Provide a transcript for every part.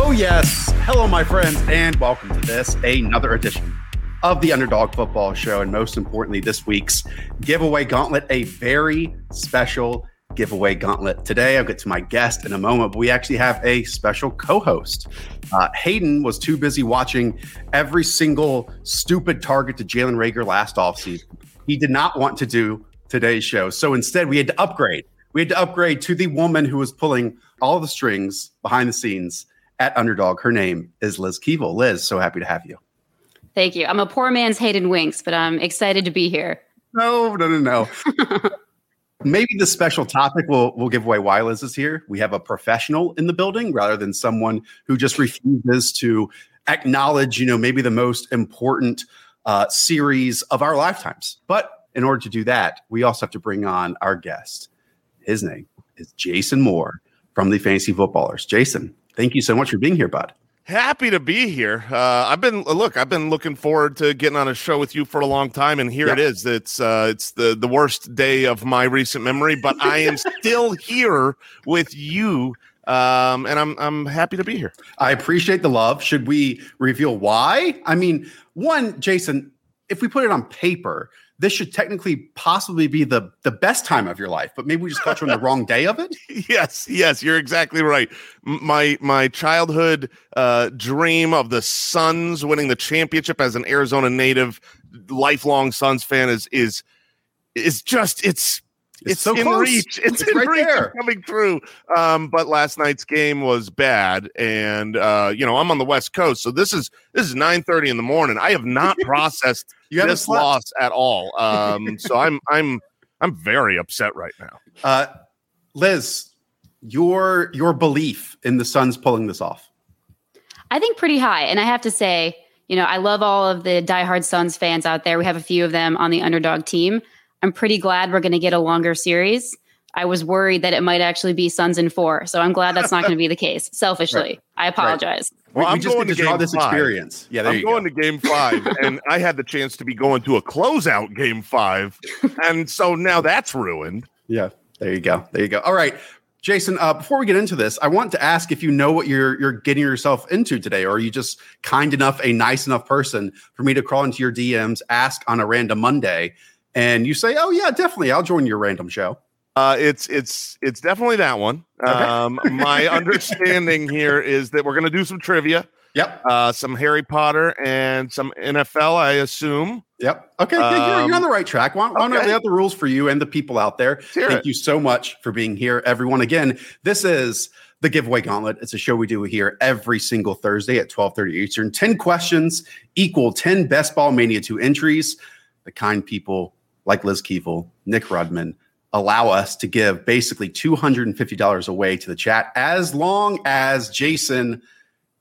Oh, yes. Hello, my friends, and welcome to this, another edition of the Underdog Football Show. And most importantly, this week's giveaway gauntlet, a very special giveaway gauntlet. Today, I'll get to my guest in a moment, but we actually have a special co host. Uh, Hayden was too busy watching every single stupid target to Jalen Reagor last offseason. He did not want to do today's show. So instead, we had to upgrade. We had to upgrade to the woman who was pulling all the strings behind the scenes at Underdog. Her name is Liz Keeble. Liz, so happy to have you. Thank you. I'm a poor man's Hayden Winks, but I'm excited to be here. No, no, no, no. Maybe the special topic will will give away why Liz is here. We have a professional in the building rather than someone who just refuses to acknowledge, you know, maybe the most important uh, series of our lifetimes. But in order to do that, we also have to bring on our guest. His name is Jason Moore from the Fantasy Footballers. Jason, Thank you so much for being here, bud. Happy to be here. Uh, I've been look. I've been looking forward to getting on a show with you for a long time, and here it is. It's uh, it's the the worst day of my recent memory, but I am still here with you, um, and I'm I'm happy to be here. I appreciate the love. Should we reveal why? I mean, one, Jason, if we put it on paper, this should technically possibly be the the best time of your life, but maybe we just caught you on the wrong day of it. Yes, yes, you're exactly right. My my childhood uh, dream of the Suns winning the championship as an Arizona native, lifelong Suns fan is is is just it's it's, it's so in close. reach. It's, it's in right reach there. coming through. Um, but last night's game was bad, and uh, you know I'm on the West Coast, so this is this is 9:30 in the morning. I have not processed you this loss at all. Um, so I'm I'm I'm very upset right now. Uh, Liz, your your belief in the Suns pulling this off? I think pretty high, and I have to say, you know, I love all of the diehard Suns fans out there. We have a few of them on the underdog team. I'm pretty glad we're going to get a longer series. I was worried that it might actually be Suns in four, so I'm glad that's not going to be the case. Selfishly, right. I apologize. Right. Well, we, I'm we going to draw this five. experience. Yeah, I'm going go. to game five, and I had the chance to be going to a closeout game five, and so now that's ruined. Yeah, there you go. There you go. All right, Jason. Uh, before we get into this, I want to ask if you know what you're you're getting yourself into today, or are you just kind enough, a nice enough person for me to crawl into your DMs, ask on a random Monday, and you say, "Oh yeah, definitely, I'll join your random show." Uh, it's it's it's definitely that one. Um, my understanding here is that we're going to do some trivia. Yep. Uh, some Harry Potter and some NFL, I assume. Yep. Okay. Um, yeah, you're, you're, on the right track. Why, why okay. don't I lay out the rules for you and the people out there? Thank it. you so much for being here, everyone. Again, this is the giveaway gauntlet. It's a show we do here every single Thursday at 12:30 Eastern. 10 questions equal 10 best ball mania 2 entries. The kind people like Liz Keeble, Nick Rudman, allow us to give basically $250 away to the chat as long as Jason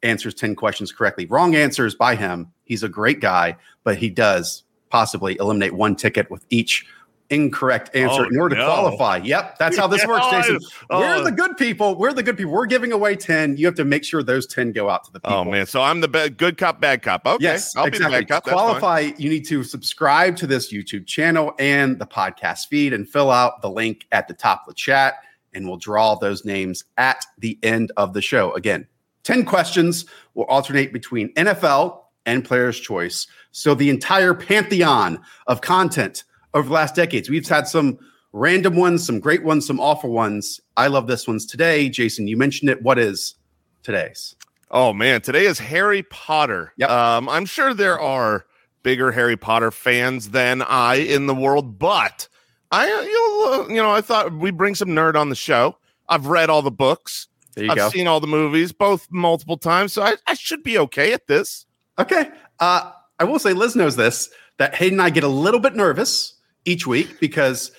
answers 10 questions correctly. Wrong answers by him. He's a great guy, but he does possibly eliminate one ticket with each incorrect answer oh, in order no. to qualify. Yep, that's how this yeah, works, Jason. Oh. We're uh, the good people. We're the good people. We're giving away 10. You have to make sure those 10 go out to the oh, people. Oh man, so I'm the bad, good cop, bad cop. Okay. Yes, I'll exactly. be the bad cop. To qualify, you need to subscribe to this YouTube channel and the podcast feed and fill out the link at the top of the chat and we'll draw those names at the end of the show. Again, 10 questions will alternate between NFL and player's choice. So the entire pantheon of content over the last decades. We've had some random ones, some great ones, some awful ones. I love this one's today. Jason, you mentioned it. What is today's? Oh man, today is Harry Potter. Yep. Um, I'm sure there are bigger Harry Potter fans than I in the world, but I you know, you know I thought we'd bring some nerd on the show. I've read all the books. I've go. seen all the movies, both multiple times, so I, I should be okay at this. Okay. Uh, I will say Liz knows this that Hayden and I get a little bit nervous each week because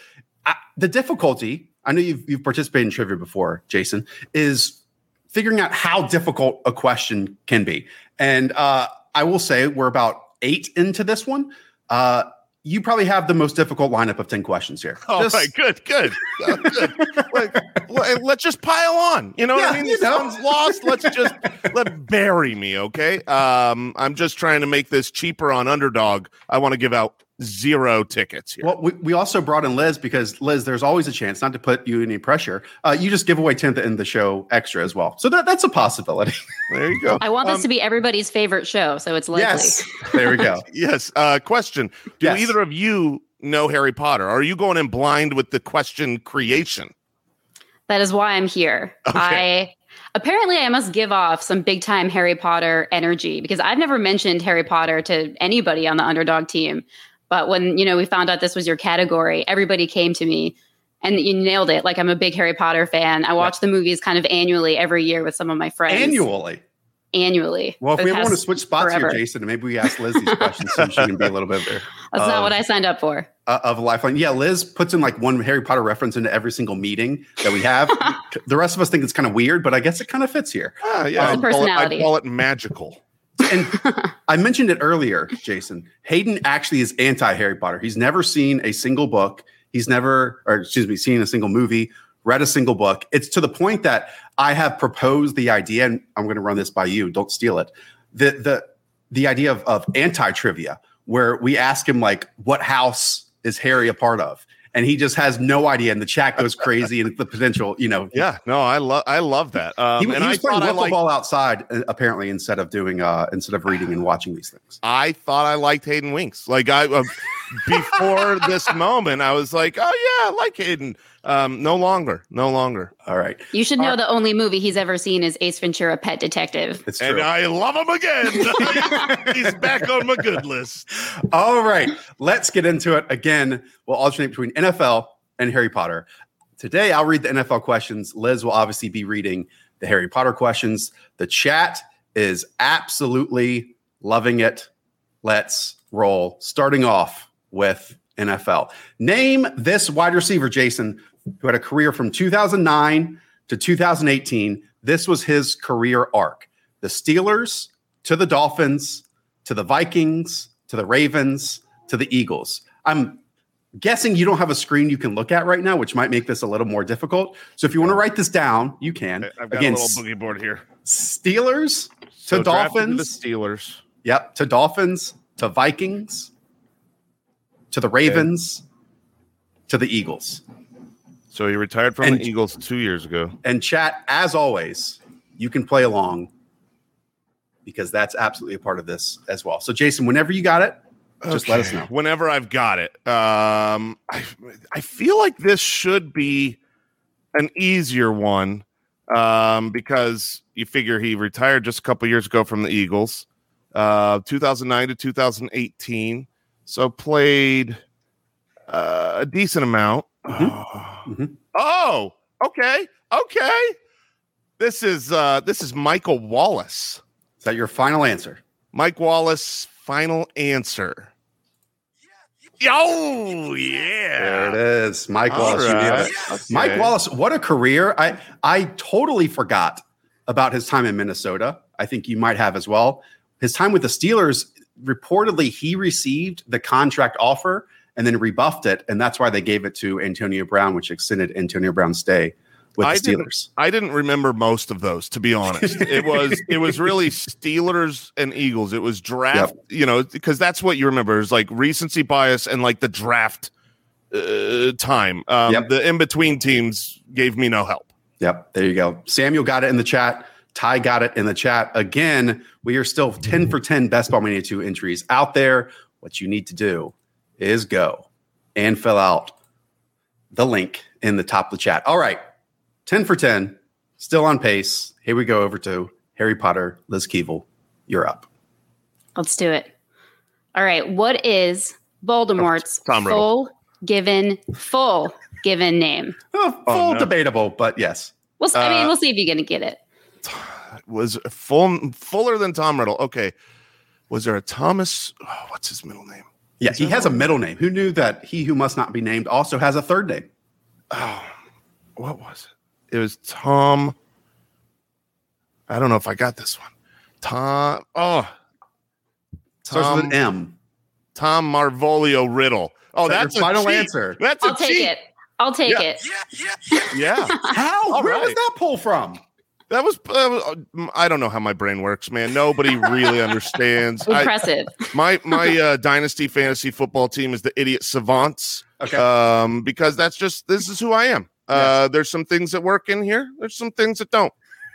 I, the difficulty. I know you've you've participated in trivia before, Jason, is figuring out how difficult a question can be. And uh, I will say we're about eight into this one. Uh, you probably have the most difficult lineup of 10 questions here. All just... right, good, good. Uh, good. like, let's just pile on. You know yeah, what I mean? Sun's lost. Let's just let bury me, okay? Um, I'm just trying to make this cheaper on underdog. I want to give out zero tickets here. Well, we, we also brought in Liz because Liz, there's always a chance not to put you any pressure. Uh, you just give away 10th in the show extra as well. So that, that's a possibility. there you go. I want um, this to be everybody's favorite show. So it's likely. Yes. There we go. yes. Uh, question. Do yes. either of you know Harry Potter? Are you going in blind with the question creation? That is why I'm here. Okay. I apparently I must give off some big time Harry Potter energy because I've never mentioned Harry Potter to anybody on the underdog team. But when, you know, we found out this was your category, everybody came to me and you nailed it. Like I'm a big Harry Potter fan. I watch the movies kind of annually every year with some of my friends. Annually. Annually. Well, if we ever want to switch spots forever. here, Jason, maybe we ask Liz these questions so she can be a little bit there. That's not what I signed up for. Uh, of a lifeline. Yeah, Liz puts in like one Harry Potter reference into every single meeting that we have. the rest of us think it's kind of weird, but I guess it kind of fits here. Uh, yeah, um, personality. I call it magical and I mentioned it earlier, Jason. Hayden actually is anti Harry Potter. He's never seen a single book. He's never, or excuse me, seen a single movie, read a single book. It's to the point that I have proposed the idea, and I'm going to run this by you. Don't steal it. The the the idea of, of anti trivia, where we ask him like, what house is Harry a part of? And he just has no idea, and the chat goes crazy, and the potential, you know. Yeah, no, I love, I love that. Um, he, and he was I playing wiffle liked, ball outside, uh, apparently, instead of doing, uh, instead of reading and watching these things. I thought I liked Hayden Winks. Like I, uh, before this moment, I was like, oh yeah, I like Hayden. Um, no longer, no longer. All right. You should know the only movie he's ever seen is Ace Ventura: Pet Detective. It's true. And I love him again. he's back on my good list. All right, let's get into it again. We'll alternate between NFL and Harry Potter. Today, I'll read the NFL questions. Liz will obviously be reading the Harry Potter questions. The chat is absolutely loving it. Let's roll. Starting off with NFL. Name this wide receiver, Jason, who had a career from 2009 to 2018. This was his career arc. The Steelers to the Dolphins to the Vikings to the Ravens to the Eagles. I'm guessing you don't have a screen you can look at right now, which might make this a little more difficult. So if you want to write this down, you can. I've got Again, a little boogie board here. Steelers to so Dolphins. The Steelers. Yep. To Dolphins to Vikings to the Ravens okay. to the Eagles. So he retired from and, the Eagles two years ago. And chat, as always, you can play along because that's absolutely a part of this as well. So, Jason, whenever you got it, just let us know. Whenever I've got it. Um, I, I feel like this should be an easier one um, because you figure he retired just a couple years ago from the Eagles, uh, 2009 to 2018. So played uh, a decent amount. Mm-hmm. Oh. Mm-hmm. oh, okay, okay. This is uh, this is Michael Wallace. Is that your final answer? Mike Wallace, final answer. Oh yeah, there it is, Mike All Wallace. Right. Okay. Mike Wallace, what a career! I I totally forgot about his time in Minnesota. I think you might have as well. His time with the Steelers reportedly he received the contract offer and then rebuffed it, and that's why they gave it to Antonio Brown, which extended Antonio Brown's stay with I the Steelers. Didn't, I didn't remember most of those, to be honest. it was it was really Steelers and Eagles. It was draft, yep. you know, because that's what you remember is like recency bias and like the draft uh, time. Um, yep. The in between teams gave me no help. Yep, there you go. Samuel got it in the chat. Ty got it in the chat. Again, we are still 10 for 10 Best Ball Mania 2 entries out there. What you need to do is go and fill out the link in the top of the chat. All right, 10 for 10, still on pace. Here we go over to Harry Potter, Liz Keevel. You're up. Let's do it. All right, what is Voldemort's full given full given name? Oh, full oh, no. debatable, but yes. Well, I mean, uh, we'll see if you're going to get it was full fuller than Tom Riddle. Okay, was there a Thomas? Oh, what's his middle name? Yeah, he has a middle name. Who knew that he who must not be named also has a third name? Oh, what was it? It was Tom. I don't know if I got this one. Tom. Oh, Starts with an M. Tom Marvolo Riddle. Oh, That that's your a final cheat. answer? That's a I'll take cheat. it. I'll take Yeah. it. Yeah, Yeah. How? All Where was right. that pull from? That was. Uh, I don't know how my brain works, man. Nobody really understands. I, Impressive. my my uh, dynasty fantasy football team is the idiot savants. Okay. Um, because that's just this is who I am. Uh, there's some things that work in here. There's some things that don't.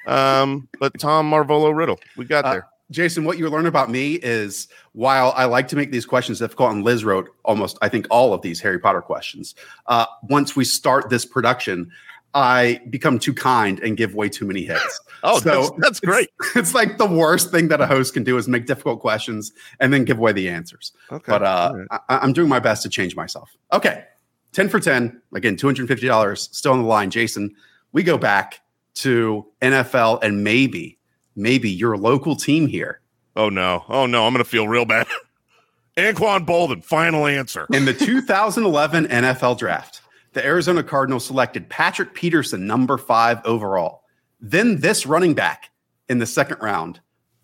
Um, but Tom Marvolo Riddle, we got Uh, there. Jason, what you learn about me is while I like to make these questions difficult, and Liz wrote almost, I think, all of these Harry Potter questions. Uh, once we start this production, I become too kind and give way too many hits. Oh, so that's, that's great. It's, it's like the worst thing that a host can do is make difficult questions and then give away the answers. Okay, But uh, all right. I, I'm doing my best to change myself. Okay, ten for ten. Again, two hundred fifty dollars still on the line. Jason, we go back to NFL and maybe, maybe your local team here. oh no, oh no, I'm gonna feel real bad. Anquan Boldin, final answer. In the 2011 NFL draft, the Arizona Cardinals selected Patrick Peterson, number five overall. Then this running back in the second round,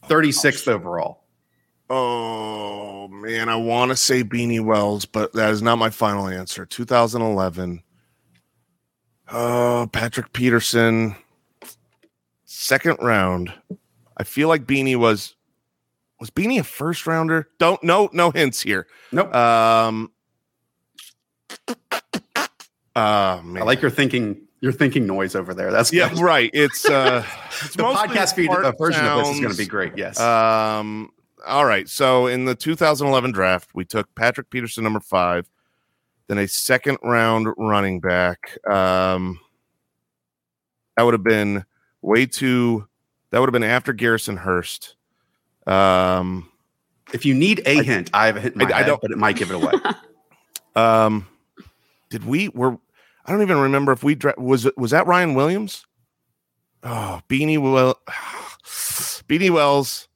36th overall. Oh man, I want to say Beanie Wells, but that is not my final answer. 2011. Oh, Patrick Peterson, second round. I feel like Beanie was was Beanie a first rounder? Don't no no hints here. Nope. Um. Oh man, I like your thinking. Your thinking noise over there. That's yeah, good. right. It's uh, it's The podcast feed uh, version of this is going to be great. Yes. Um. All right. So in the 2011 draft, we took Patrick Peterson, number five, then a second round running back. Um. That would have been way too. That would have been after Garrison Hearst. Um. if you need a I- hint, I have a hint I- I don't- but it might give it away. Um. Did we? Were I don't even remember if we dra- was it was that Ryan Williams? Oh, Beanie Well, Beanie Wells.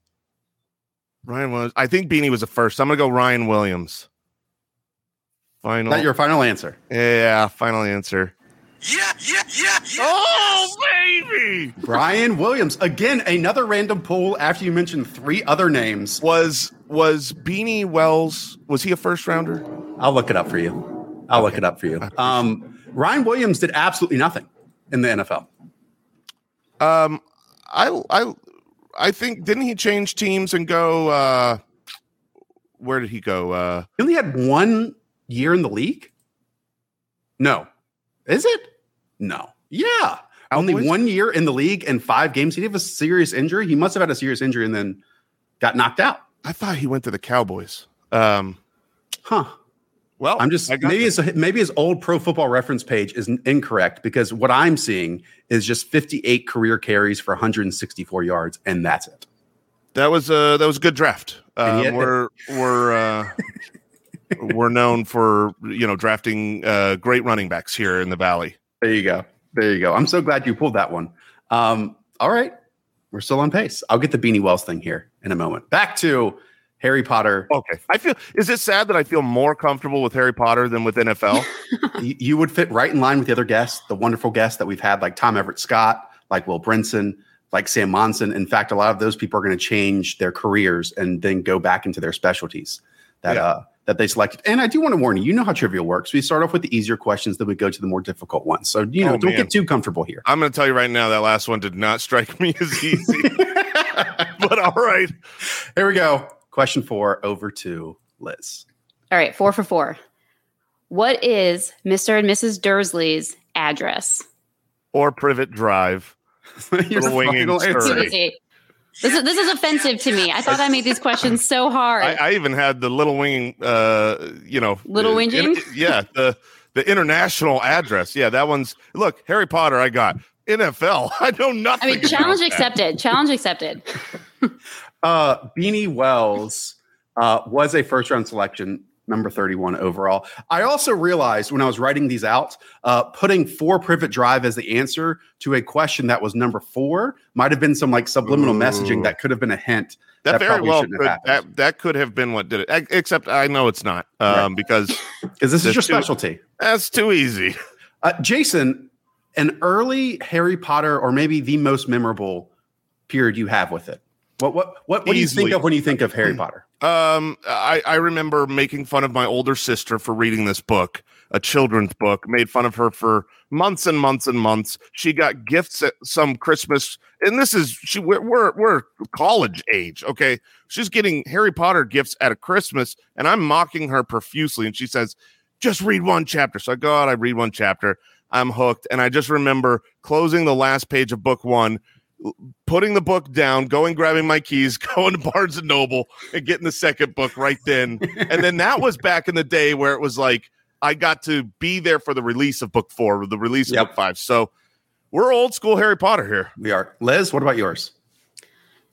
Ryan was. I think Beanie was the first. I'm gonna go Ryan Williams. Final. that your final answer? yeah, final answer. Yeah, yeah, yeah, yeah. Oh baby, Brian Williams. Again, another random poll after you mentioned three other names. was was Beanie Wells? Was he a first rounder? I'll look it up for you. I'll look it up for you. Um, Ryan Williams did absolutely nothing in the NFL. Um, I I I think didn't he change teams and go? uh Where did he go? Uh He only had one year in the league. No, is it? No. Yeah, only one year in the league and five games. He did have a serious injury. He must have had a serious injury and then got knocked out. I thought he went to the Cowboys. Um, Huh. Well, I'm just maybe his maybe his old Pro Football Reference page is incorrect because what I'm seeing is just 58 career carries for 164 yards, and that's it. that was a that was a good draft. Um, we're we're uh, we're known for you know drafting uh, great running backs here in the Valley. There you go. There you go. I'm so glad you pulled that one. Um, all right, we're still on pace. I'll get the Beanie Wells thing here in a moment. Back to Harry Potter. Okay, I feel is it sad that I feel more comfortable with Harry Potter than with NFL? you, you would fit right in line with the other guests, the wonderful guests that we've had, like Tom Everett Scott, like Will Brinson, like Sam Monson. In fact, a lot of those people are going to change their careers and then go back into their specialties that Yeah. uh, that they selected. And I do want to warn you, you know how trivial works. We start off with the easier questions, then we go to the more difficult ones. So you know, Oh, don't man. get too comfortable here. I'm going to tell you right now that last one did not strike me as easy. but all right, Here we go. Question four over to Liz. All right, four for four. What is Mr. and Mrs. Dursley's address? or Privet Drive. Your Little Whinging story. This is this is offensive to me. I thought I made these questions so hard. I, I even had the little Whinging, uh, you know, Little whinging? in- yeah, the the international address. Yeah, that one's. Look, Harry Potter. I got NFL. I know nothing. I mean, about challenge that. accepted. Challenge accepted. Uh, Beanie Wells uh, was a first round selection. number 31 overall. I also realized when I was writing these out, uh, putting for Privet Drive as the answer to a question that was number four might have been some like subliminal Ooh. messaging that could have been a hint. That, that very well could, that, that could have been what did it. Except I know it's not um, right. because because this is your too, specialty. That's too easy. Uh, Jason, an early Harry Potter or maybe the most memorable period you have with it. What what what, what do you think of when you think of Harry Potter? Um, I, I remember making fun of my older sister for reading this book, a children's book. Made fun of her for months and months and months. She got gifts at some Christmas, and this is she we're we're, we're college age. Okay, she's getting Harry Potter gifts at a Christmas, and I'm mocking her profusely. And she says, "Just read one chapter." So I go out, I read one chapter. I'm hooked, and I just remember closing the last page of book one putting the book down, going grabbing my keys, going to Barnes and Noble and getting the second book right then. and then that was back in the day where it was like I got to be there for the release of book four, the release of yep. book five. So we're old school Harry Potter here. We are. Liz, what about yours?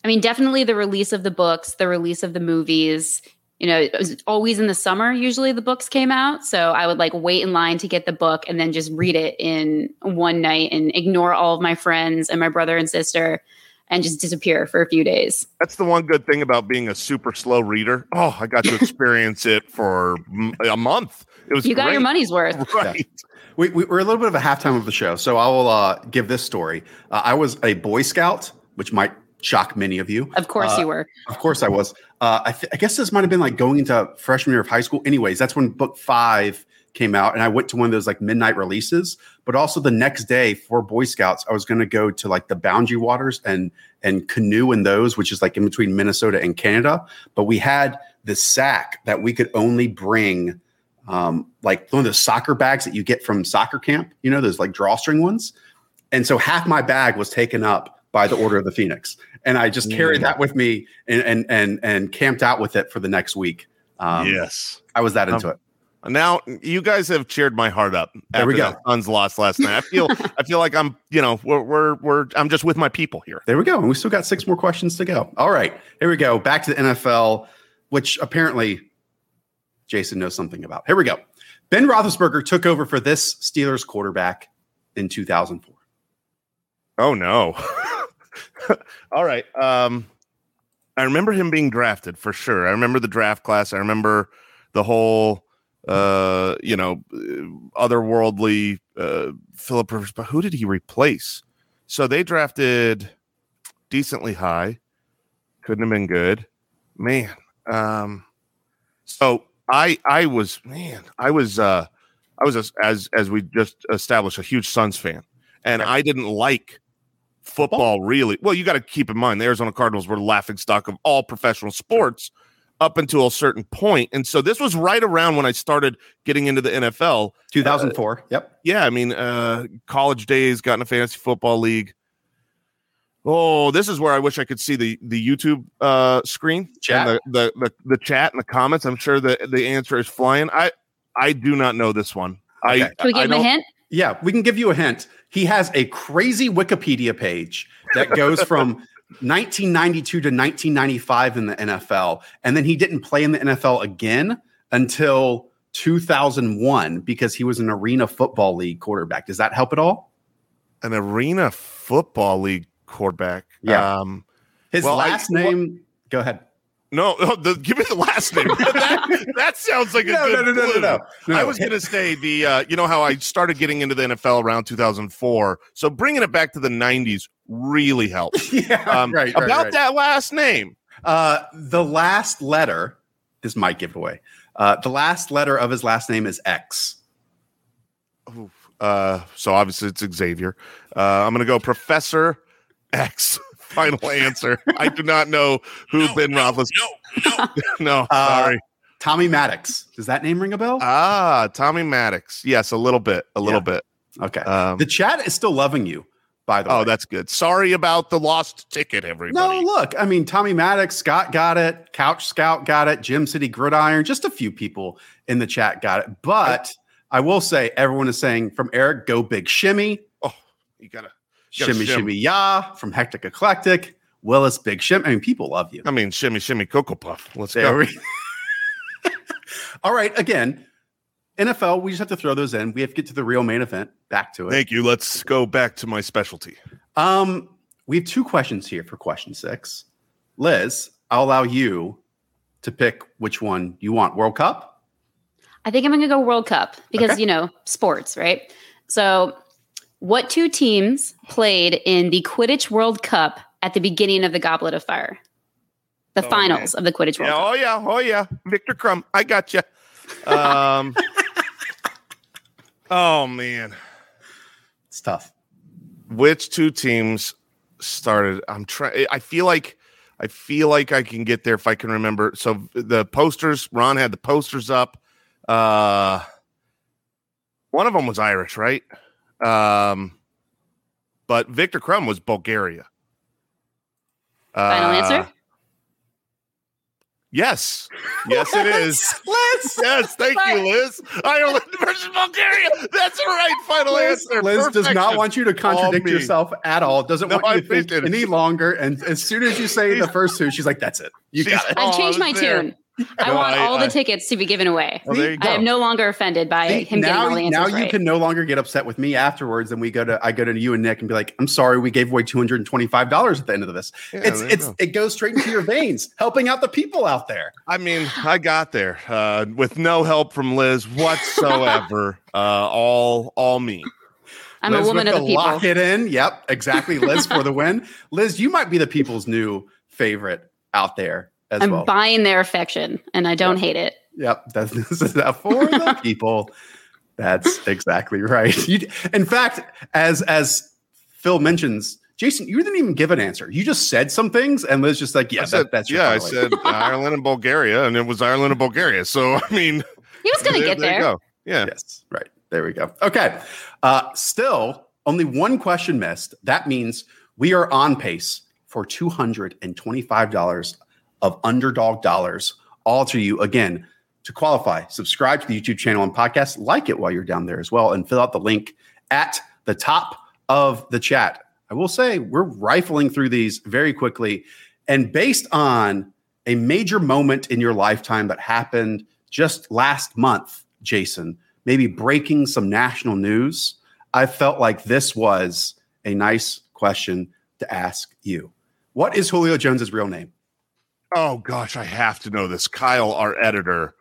I mean, definitely the release of the books, the release of the movies you know, it was always in the summer, usually the books came out. So I would like wait in line to get the book and then just read it in one night and ignore all of my friends and my brother and sister and just disappear for a few days. That's the one good thing about being a super slow reader. Oh, I got to experience it for a month. It was you got great. your money's worth, right? Yeah. We, we, are a little bit of a halftime of the show, so I will uh, give this story. Uh, I was a Boy Scout, which might shock many of you. Of course, uh, you were. Of course, I was. Uh, I, th- I, guess this might have been like going into freshman year of high school. Anyways, that's when book five came out, and I went to one of those like midnight releases. But also the next day for Boy Scouts, I was going to go to like the Boundary Waters and and canoe in those, which is like in between Minnesota and Canada. But we had the sack that we could only bring. Um, like one of those soccer bags that you get from soccer camp, you know, those like drawstring ones. And so half my bag was taken up by the Order of the Phoenix and I just carried that with me and and and and camped out with it for the next week. Um, yes, I was that into um, it. Now you guys have cheered my heart up. There we go. Suns lost last night. I feel I feel like I'm you know we're, we're we're I'm just with my people here. There we go. And we still got six more questions to go. All right, here we go. Back to the NFL, which apparently Jason knows something about. Here we go. Ben Roethlisberger took over for this Steelers quarterback in 2004. Oh no. All right. Um, I remember him being drafted for sure. I remember the draft class. I remember the whole, uh, you know, otherworldly uh, Philip Rivers. But who did he replace? So they drafted decently high. Couldn't have been good, man. Um, so I I was man I was uh I was as as we just established a huge Suns fan, and I didn't like football? Really. Well you got to keep in mind the arizona cardinals were the laughing stock of all professional sports up until a certain point and so this was right around when i started getting into the nfl 2004 uh, yep. yeah i mean uh college days got in a fantasy football league. Oh this is where i wish i could see the the youtube uh screen chat. the, the, the the chat and the comments. I'm sure the the answer is flying. I i do not know this one. Okay. i can we give him a hint? Yeah we can give you a hint he has a crazy Wikipedia page that goes from 1992 to 1995 in the NFL. And then he didn't play in the NFL again until 2001 because he was an Arena Football League quarterback. Does that help at all? An Arena Football League quarterback. Yeah. Um, His well, last I, name, well, go ahead. No, the, give me the last name. that, that sounds like a no, good. No, no, no, no, no, I was going to say the. Uh, you know how I started getting into the NFL around 2004, so bringing it back to the 90s really helps. yeah, um, right, right. About right. that last name, uh, the last letter. This might give away. Uh, the last letter of his last name is X. Uh, so obviously it's Xavier. Uh, I'm going to go Professor X final answer. I do not know who no, Ben no, Roethlisberger. No, no, no. Uh, sorry. Tommy Maddox. Does that name ring a bell? Ah, Tommy Maddox. Yes, a little bit. A little yeah. bit. Okay. Um, the chat is still loving you. By the oh, way. Oh, that's good. Sorry about the lost ticket, everybody. No, look, I mean, Tommy Maddox, Scott got it, Couch Scout got it, Jim City Gridiron, just a few people in the chat got it. But I will say, everyone is saying from Eric, go big shimmy. Oh, you gotta Shimmy, shim. shimmy, yeah, from Hectic Eclectic. Willis, Big Shim. I mean, people love you. I mean, shimmy, shimmy, Cocoa Puff. Let's there go. We- All right. Again, NFL, we just have to throw those in. We have to get to the real main event. Back to it. Thank you. Let's go back to my specialty. Um, we have two questions here for question six. Liz, I'll allow you to pick which one you want. World Cup? I think I'm going to go World Cup because, Okay. you know, sports, right? So, what two teams played in the Quidditch World Cup at the beginning of the Goblet of Fire? The Oh, finals of the Quidditch World Yeah, Cup. oh yeah, oh yeah. Viktor Krum, I got you. Um, oh man, It's tough. which two teams started? I'm trying. I feel like I feel like I can get there if I can remember. So the posters, Ron had the posters up. Uh, one of them was Irish, right? Um, but Viktor Krum was Bulgaria. Final Uh, answer? Yes. Yes, it is. Liz! Yes, thank you, Liz. Ireland versus Bulgaria. That's right final Liz, answer. Liz does not want you to contradict me. yourself at all. Doesn't No, want you to think it. any longer. And as soon as you say the first two, she's like, "That's it. You She's- got it." I've changed my there. tune. I No, want I- all I- the tickets to be given away. Well, there you I am no longer offended by See, him now, getting all the now you right. can no longer get upset with me afterwards, and we go to I go to you and Nick and be like, "I'm sorry, we gave away two hundred and twenty five dollars at the end of this." Yeah, it's it's go. it goes straight into your veins, helping out the people out there. I mean, I got there uh, with no help from Liz whatsoever. uh, all, all me. I'm Liz a woman with of the people. Lock it in. Yep, exactly. Liz for the win. Liz, you might be the people's new favorite out there as I'm well. buying their affection and I don't hate it. Yep, that's this is that for the people. That's exactly right. You, in fact, as as Phil mentions, Jason, you didn't even give an answer. You just said some things, and Liz just like, yeah, I that, that's your yeah, I said Ireland and Bulgaria, and it was Ireland and Bulgaria. So, I mean, He was going to get there you there. go. Yeah. Yes, right. There we go. Okay. Uh, still, only one question missed. That means we are on pace for $225 of underdog dollars, all to you. Again, to qualify, subscribe to the YouTube channel and podcast, like it while you're down there as well, and fill out the link at the top of the chat. I will say we're rifling through these very quickly. And based on a major moment in your lifetime that happened just last month, Jason, maybe breaking some national news, I felt like this was a nice question to ask you. What is Julio Jones's real name? Oh gosh, I have to know this. Kyle, our editor.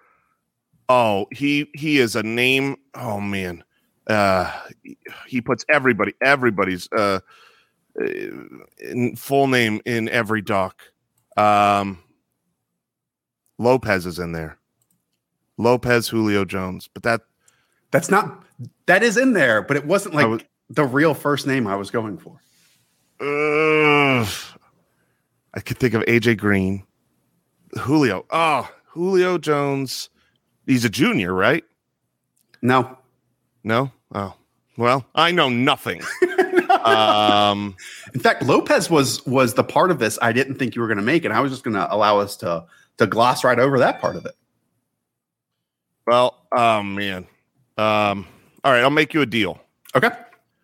Oh, he he is a name. Oh man, uh, he puts everybody, everybody's uh, uh, in full name in every doc. Um, Lopez is in there. Lopez Julio Jones, but that That's not that is in there, but it wasn't like was- the real first name I was going for. Ugh. I could think of AJ Green, Julio. Oh, Julio Jones. He's a junior, right? No. No. Oh, well, I know nothing. um, In fact, Lopez was was the part of this I didn't think you were going to make, and I was just going to allow us to to gloss right over that part of it. well, oh man. Um, all right, I'll make you a deal. Okay.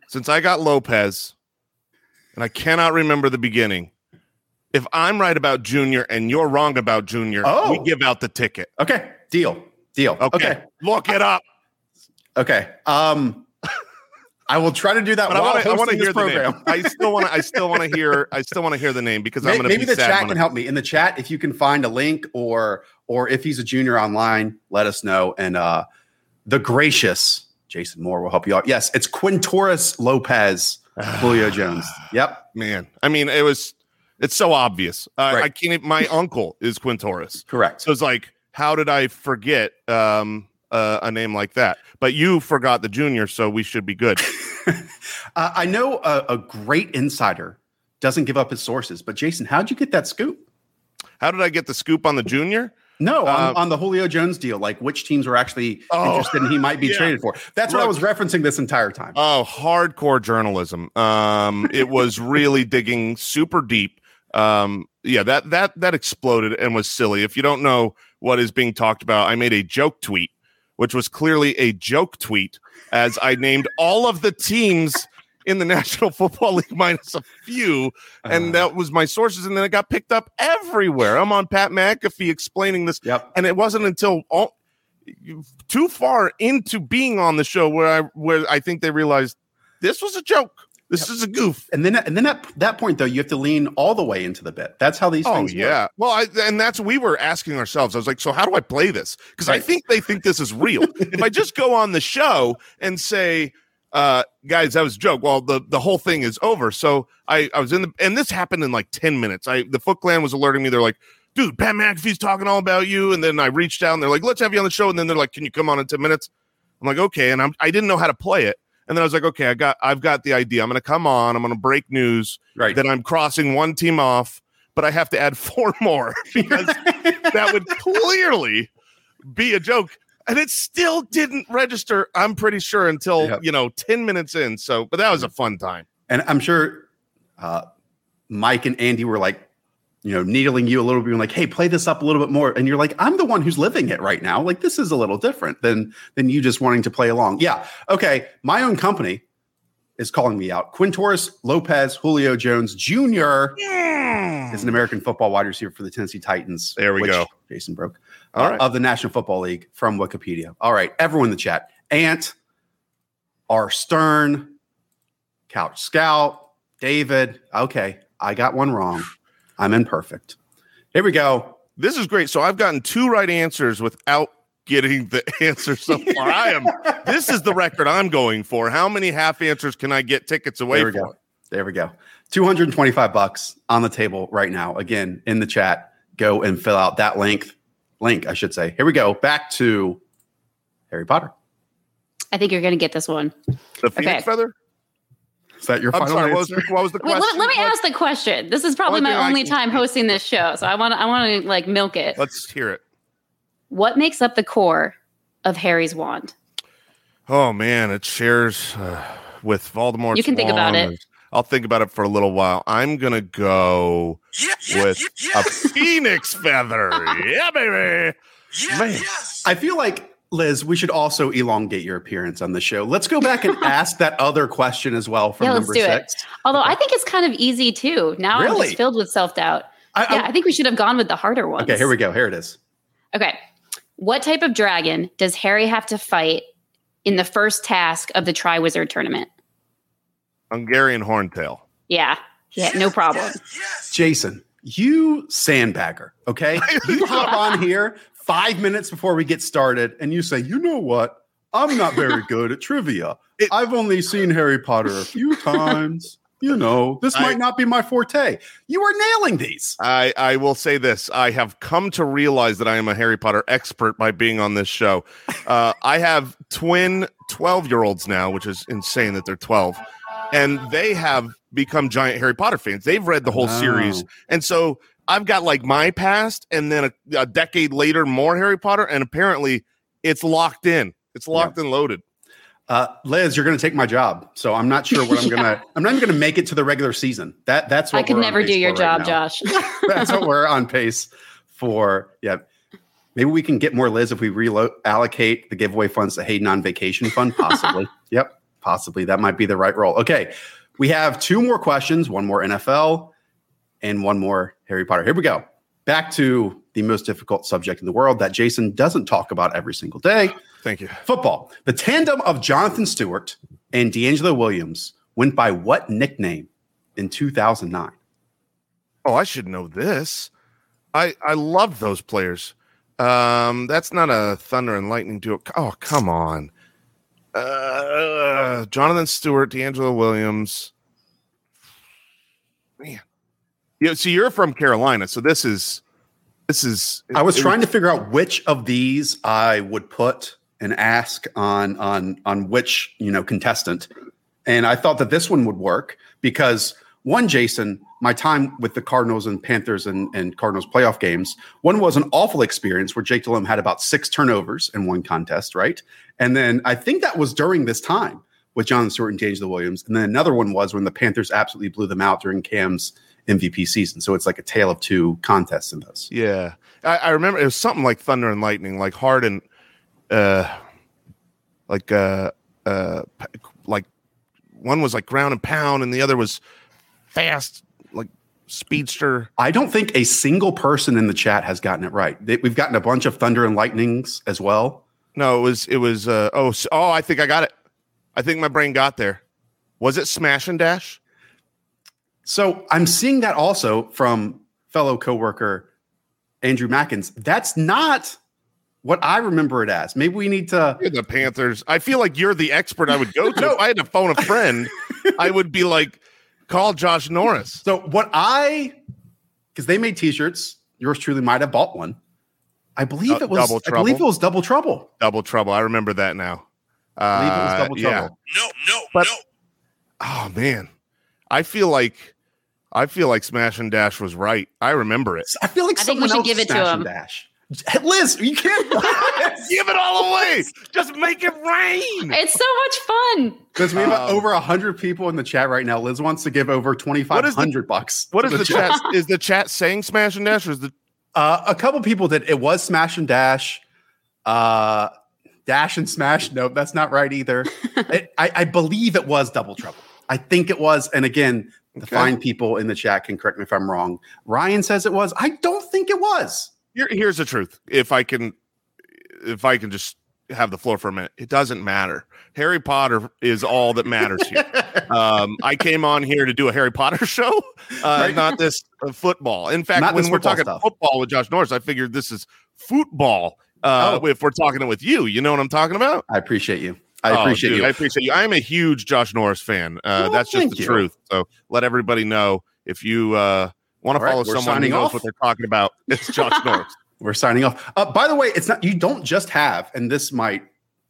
Since I got Lopez, and I cannot remember the beginning. If I'm right about Junior and you're wrong about Junior, Oh. we give out the ticket. Okay. Deal. Deal. Okay. Okay. Look it up. Okay. Um, I will try to do that But I while want to. I want to hear this the name. I still want to. I still want to hear. I still want to hear the name because I'm going to Maybe be the sad chat can I- help me. In the chat, if you can find a link or or if he's a junior online, let us know. And uh the gracious Jason Moore will help you out. Yes, it's Quintorris Lopez, Julio Jones. Yep, Man, I mean, it was. It's so obvious. Uh, Right. I can't. My uncle is Quintorris, correct. so it's like, how did I forget um, uh, a name like that? But you forgot the junior, so we should be good. uh, I know a, a great insider doesn't give up his sources, but Jason, how'd you get that scoop? How did I get the scoop on the junior? No, on, Uh, on the Julio Jones deal, like which teams were actually Oh, interested in he might be yeah. traded for. That's what I was referencing this entire time. Oh, hardcore journalism. Um, it was really digging super deep. Um, yeah, that that that exploded and was silly. If you don't know what is being talked about, I made a joke tweet, which was clearly a joke tweet, as I named all of the teams in the National Football League minus a few, and Uh, that was my sources. And then it got picked up everywhere. I'm on Pat McAfee explaining this yep. and it wasn't until all, too far into being on the show where I where I think they realized this was a joke. This yep. is a goof. And then and then at that point though, you have to lean all the way into the bit. That's how these oh, things yeah. Work. Well, I, and that's we were asking ourselves. I was like, so how do I play this? Because right. I think they think this is real. if I just go on the show and say, uh, guys, that was a joke. Well, the, the whole thing is over. So I, I was in the and this happened in like 10 minutes. I the Foot Clan was alerting me. They're like, dude, Pat McAfee's talking all about you. And then I reached out and they're like, let's have you on the show. And then they're like, can you come on in 10 minutes? I'm like, okay. And I'm I didn't know how to play it. And then I was like, okay, I got I've got the idea. I'm gonna come on, I'm gonna break news. Right. Then I'm crossing one team off, but I have to add four more because that would clearly be a joke. And it still didn't register, I'm pretty sure, until yep. you know, 10 minutes in. So, but that was a fun time. And I'm sure uh, Mike and Andy were like, you know, needling you a little bit, like, "Hey, play this up a little bit more," and you're like, "I'm the one who's living it right now. Like, this is a little different than than you just wanting to play along." Yeah, okay. My own company is calling me out. Quintorris Lopez Julio Jones Jr. Yeah. is an American football wide receiver for the Tennessee Titans. There we go. Jason broke. All uh, right. Of the National Football League from Wikipedia. All right, everyone in the chat. Ant, R. Stern, Couch Scout, David. Okay, I got one wrong. I'm imperfect. Here we go. This is great. So I've gotten two right answers without getting the answer so far. I am. This is the record I'm going for. How many half answers can I get tickets away there we for? Go. There we go. 225 bucks on the table right now. Again, in the chat, go and fill out that link. Link, I should say. Here we go. Back to Harry Potter. I think you're going to get this one. The Phoenix okay. Feather? Is that your final sorry, what was, the, what was the question? Wait, let, let, me ask the question. This is probably my only time hosting this show, so I want to I want to like milk it. Let's hear it. What makes up the core of Harry's wand? Oh man, it shares uh, with Voldemort. You can think about it. I'll think about it for a little while. I'm gonna go yeah, yeah, with yeah, a phoenix feather. yeah, baby. Man, I feel like Liz, we should also elongate your appearance on the show. Let's go back and ask that other question as well from yeah, number six. It. Although okay. I think it's kind of easy too. Now really? I'm just filled with self doubt. Yeah, I, I think we should have gone with the harder one. Okay, here we go. Here it is. Okay. What type of dragon does Harry have to fight in the first task of the Triwizard tournament? Hungarian Horntail. Yeah. Yeah, no problem. Jason, you sandbagger, okay? You hop on here five minutes before we get started and you say, you know what? I'm not very good at trivia. It, I've only seen Harry Potter a few times. You know, this I, might not be my forte. You are nailing these. I, I will say this. I have come to realize that I am a Harry Potter expert by being on this show. Uh, I have twin 12 year olds now, which is insane that they're 12. And they have become giant Harry Potter fans. They've read the whole wow. series. And so I've got like my past and then a, a, decade later more Harry Potter, and apparently it's locked in. It's locked yeah. and loaded. Uh, Liz, you're going to take my job, so I'm not sure what I'm yeah. gonna. I'm not even going to make it to the regular season. That that's what I could never do your job, right Josh. that's what we're on pace for. Yeah, maybe we can get more Liz if we reallocate the giveaway funds to Hayden on Vacation Fund. Possibly. yep, possibly that might be the right role. Okay, we have two more questions. One more NFL and one more Harry Potter. Here we go. Back to the most difficult subject in the world that Jason doesn't talk about every single day. Thank you. Football. The tandem of Jonathan Stewart and DeAngelo Williams went by what nickname in 2009? Oh, I should know this. I I love those players. Um, that's not a thunder and lightning duo. Oh, come on. Uh, Jonathan Stewart, DeAngelo Williams. Man, yeah, so you're from Carolina, so this is this is. I was trying was, to figure out which of these I would put and ask on on on which you know contestant, and I thought that this one would work because one, Jason, my time with the Cardinals and Panthers and, and Cardinals playoff games, one was an awful experience where Jake Delhomme had about six turnovers in one contest, right? And then I think that was during this time with John Stewart and James Williams. And then another one was when the Panthers absolutely blew them out during Cam's MVP season. So it's like a tale of two contests in this. Yeah. I, I remember it was something like Thunder and Lightning, like Harden, uh, like, uh, uh, like one was like ground and pound and the other was fast, like speedster. I don't think a single person in the chat has gotten it right. We've gotten a bunch of Thunder and Lightnings as well. No, it was it was. Uh, oh, oh, I think I got it. I think my brain got there. Was it Smash and Dash? So I'm seeing that also from fellow coworker Andrew Mackins. That's not what I remember it as. Maybe we need to. You're the Panthers. I feel like you're the expert I would go to. if I had to phone a friend, I would be like, call Josh Norris. So what I, because they made T-shirts. Yours truly might have bought one. I believe uh, it was. Double trouble. I believe it was double trouble. Double trouble. I remember that now. I believe it was double uh, trouble. Yeah. No, no, but, no. Oh man, I feel like I feel like Smash and Dash was right. I remember it. I feel like I think we should give it to him. Dash. Liz, you can't give it all away. Just make it rain. It's so much fun. Because we have um, over hundred people in the chat right now. Liz wants to give over twenty five hundred bucks. What is the, the chat? is the chat saying Smash and Dash? Or is the uh, a couple people that it was Smash and Dash, uh, Dash and Smash. Nope, that's not right either. it, I, I, believe it was Double Trouble. I think it was. And again, the okay. fine people in the chat can correct me if I'm wrong. Ryan says it was. I don't think it was. Here, here's the truth. If I can, if I can just have the floor for a minute, it doesn't matter. Harry Potter is all that matters here. um, I came on here to do a Harry Potter show, uh, right. not this uh, football. In fact, not when we're talking stuff. football with Josh Norris, I figured this is football. Uh, oh. If we're talking with you, you know what I'm talking about. I appreciate you. I oh, appreciate dude, you. I appreciate you. I'm a huge Josh Norris fan. Uh, well, that's just the you. truth. So let everybody know if you uh, want to follow right, someone who knows off. what they're talking about. It's Josh Norris. We're signing off. Uh, by the way, it's not you don't just have, and this might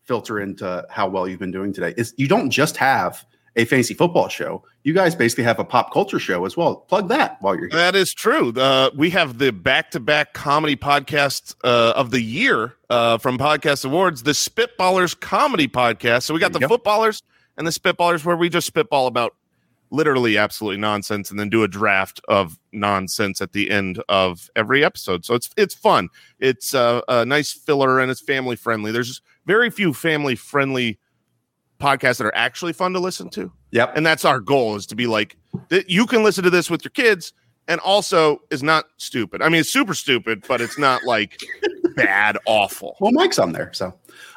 filter into how well you've been doing today. Is you don't just have a fantasy football show. You guys basically have a pop culture show as well. Plug that while you're here. That is true. Uh, we have the back to back comedy podcast uh, of the year uh, from Podcast Awards, the Spitballers Comedy Podcast. So we got the go. footballers and the Spitballers where we just spitball about literally absolutely nonsense and then do a draft of nonsense at the end of every episode. So it's it's fun. It's uh, a nice filler and it's family friendly. There's very few family friendly podcasts that are actually fun to listen to. Yep. And that's our goal is to be like that you can listen to this with your kids and also is not stupid. I mean, it's super stupid, but it's not like bad, awful. Well, Mike's on there, so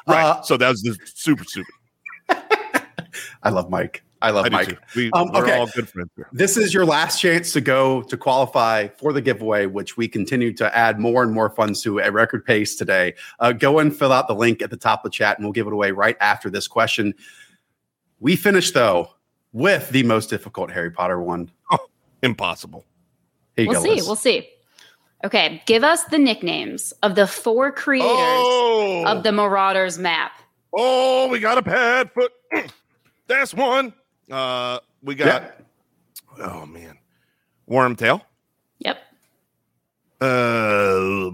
right. Uh, so that was the super stupid. I love Mike. I love I Mike. We, um, are okay. all good friends here. This is your last chance to go to qualify for the giveaway, which we continue to add more and more funds to at record pace today. Uh, go and fill out the link at the top of the chat, and we'll give it away right after this question. We finish though with the most difficult Harry Potter one. Oh, impossible. we'll go, see. Liz. We'll see. Okay, give us the nicknames of the four creators oh. of the Marauders map. Oh, we got a Padfoot. That's one. Uh, we got. Oh man, Wormtail. Yep. Uh,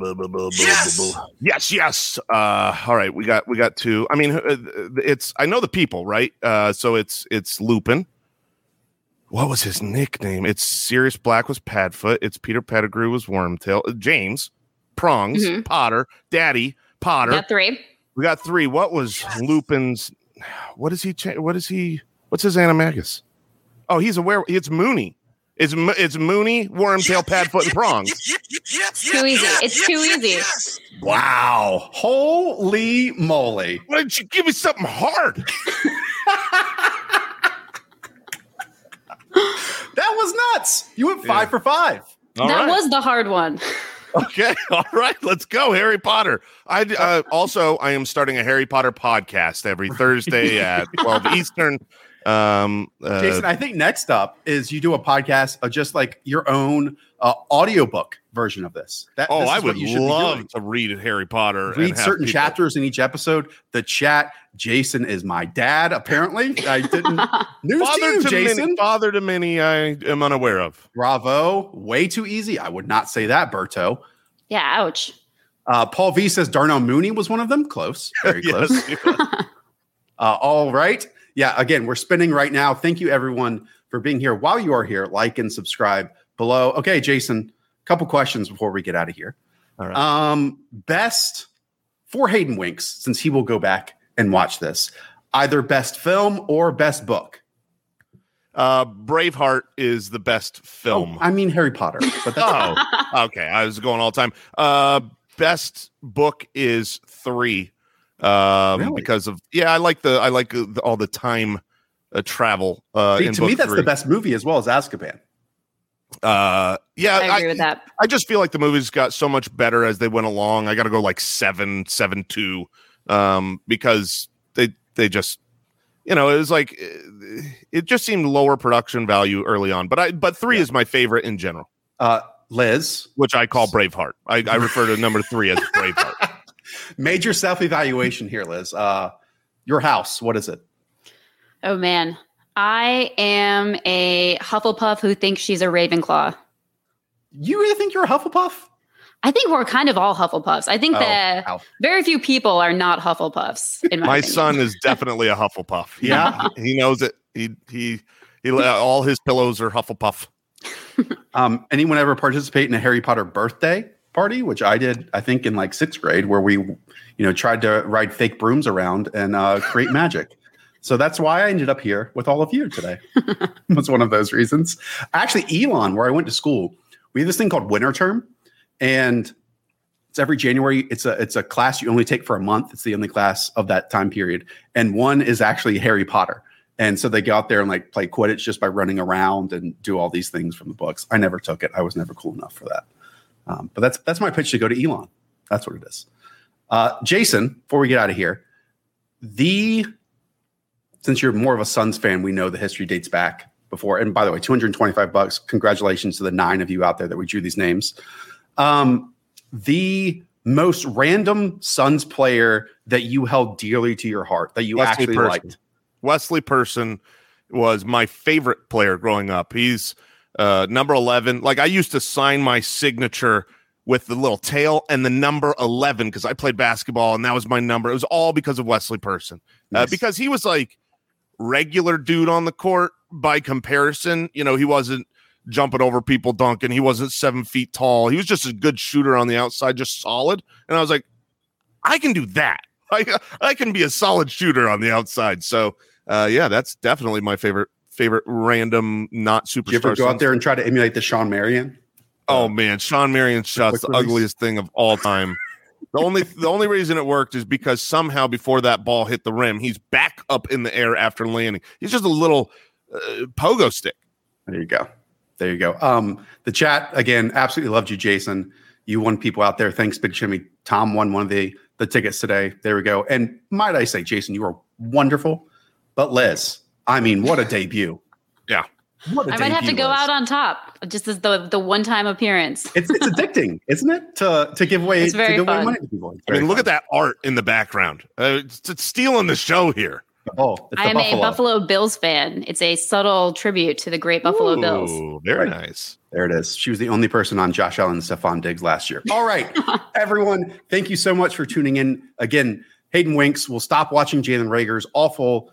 yes, yes, yes. Uh, all right, we got we got two. I mean, uh, it's I know the people, right? Uh, so it's it's Lupin. What was his nickname? It's Sirius Black was Padfoot. It's Peter Pettigrew was Wormtail. Uh, James Prongs mm-hmm. Potter Daddy Potter. We Got three. We got three. What was yes. Lupin's? What is he? Cha- what is he? What's his animagus? Oh, he's a aware. It's Moony. It's it's Moony, Wormtail, Padfoot, and Prongs. too easy. It's too easy. Wow! Holy moly! Why didn't you give me something hard? that was nuts. You went five yeah. for five. All that right. was the hard one. okay, all right, let's go. Harry Potter. I uh, also I am starting a Harry Potter podcast every Thursday at twelve Eastern. Um, uh, Jason, I think next up is you do a podcast of just like your own uh, audiobook version of this. That, oh, this I would love to read Harry Potter. Read certain people. chapters in each episode. The chat. Jason is my dad. Apparently, I didn't. News father to, you, to Jason. Many, father to many, I am unaware of. Bravo. Way too easy. I would not say that, Berto. Yeah. Ouch. Uh, Paul V says Darnell Mooney was one of them. Close. Very close. uh, all right yeah, again, we're spinning right now. Thank you, everyone, for being here. While you are here, like and subscribe below. Okay, Jason, a couple questions before we get out of here. All right. Um, best for Hayden Winks, since he will go back and watch this, either best film or best book. Uh, Braveheart is the best film. Oh, I mean Harry Potter. But oh, okay. I was going all the time. Uh, best book is three um, Really? because of yeah, I like the I like uh, the, all the time uh, travel. Uh, See, in to book me, that's three. the best movie as well as Azkaban. Uh, yeah, I agree with that. I just feel like the movies got so much better as they went along. I got to go like seven, seven two, um, because they they just, you know, it was like eh, it just seemed lower production value early on. But I but three Yeah. is my favorite in general, Uh, Liz, which I call Braveheart. I, I refer to number three as Braveheart. Major self evaluation here, Liz. Uh, your house, what is it? Oh man, I am a Hufflepuff who thinks she's a Ravenclaw. You really think you're a Hufflepuff? I think we're kind of all Hufflepuffs. I think Oh, that ow. very few people are not Hufflepuffs. In my, My son is definitely a Hufflepuff. Yeah? he knows it. He he he. All his pillows are Hufflepuff. Um, anyone ever participate in a Harry Potter birthday party, which I did, I think, in like sixth grade, where we, you know, tried to ride fake brooms around and uh, create magic. So that's why I ended up here with all of you today. was one of those reasons. Actually, Elon, where I went to school, we have this thing called winter term, and it's every January. It's a it's a class you only take for a month. It's the only class of that time period, and one is actually Harry Potter. And so they go out there and like play Quidditch just by running around and do all these things from the books. I never took it. I was never cool enough for that. Um, but that's that's my pitch to go to Elon. That's what it is. Uh, Jason, before we get out of here, the since you're more of a Suns fan, we know the history dates back before. And by the way, 225 bucks. Congratulations to the nine of you out there that we drew these names. Um, the most random Suns player that you held dearly to your heart that you Wesley actually Person. liked. Wesley Person was my favorite player growing up. He's uh, number 11. Like I used to sign my signature with the little tail and the number 11 because I played basketball and that was my number. It was all because of Wesley Person uh, because he was like regular dude on the court by comparison. You know, he wasn't jumping over people, dunking. He wasn't seven feet tall. He was just a good shooter on the outside, just solid. And I was like, I can do that. I, I can be a solid shooter on the outside. So, uh, yeah, that's definitely my favorite favorite random not Did you ever superstar. go out there and try to emulate the Shawn Marion? Oh man, Shawn Marion's shot's the release. ugliest thing of all time. The only the only reason it worked is because somehow before that ball hit the rim, he's back up in the air after landing. He's just a little uh, pogo stick. There you go. There you go. Um, the chat again, absolutely loved you, Jason. You won people out there. Thanks, Big Jimmy. Tom won one of the the tickets today. There we go. And might I say, Jason, you are wonderful. But Liz, I mean, what a debut! Yeah. what a I might have to go Liz. out on top just as the the one time appearance. It's it's addicting, isn't it? To to give away It's to very give away fun. money to people. It's I mean, very look at that art in the background. Uh, it's, it's stealing the show here. Oh, I am Buffalo. a Buffalo Bills fan. It's a subtle tribute to the great Buffalo Bills. Very Right. nice. There it is. She was the only person on Josh Allen and Stefon Diggs last year. All right, everyone, thank you so much for tuning in. Again, Hayden Winks will stop watching Jalen Reagor's awful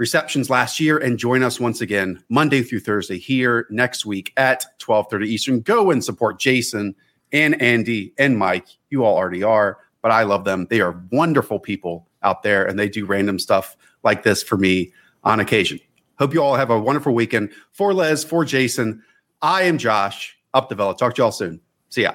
receptions last year and join us once again Monday through Thursday here next week at 12:30 Eastern. Go and support Jason and Andy and Mike. You all already are, but I love them. They are wonderful people out there and they do random stuff like this for me on occasion. Hope you all have a wonderful weekend. For Les, for Jason, I am Josh. Up the Vela. Talk to y'all soon. See ya.